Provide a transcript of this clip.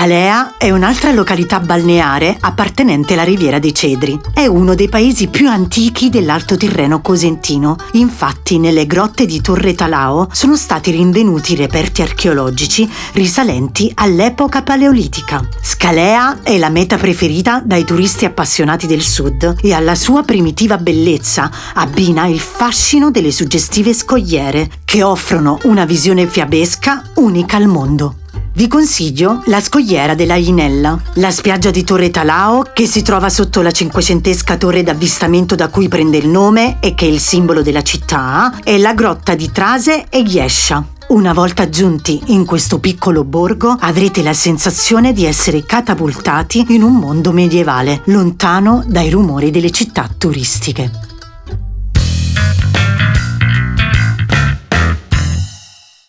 Scalea è un'altra località balneare appartenente alla Riviera dei Cedri. È uno dei paesi più antichi dell'Alto Tirreno cosentino. Infatti, nelle grotte di Torre Talao sono stati rinvenuti reperti archeologici risalenti all'epoca paleolitica. Scalea è la meta preferita dai turisti appassionati del sud e alla sua primitiva bellezza abbina il fascino delle suggestive scogliere che offrono una visione fiabesca unica al mondo. Vi consiglio la scogliera della Inella, la spiaggia di Torre Talao che si trova sotto la cinquecentesca torre d'avvistamento da cui prende il nome e che è il simbolo della città, e la grotta di Trase e Ghiescia. Una volta giunti in questo piccolo borgo avrete la sensazione di essere catapultati in un mondo medievale, lontano dai rumori delle città turistiche.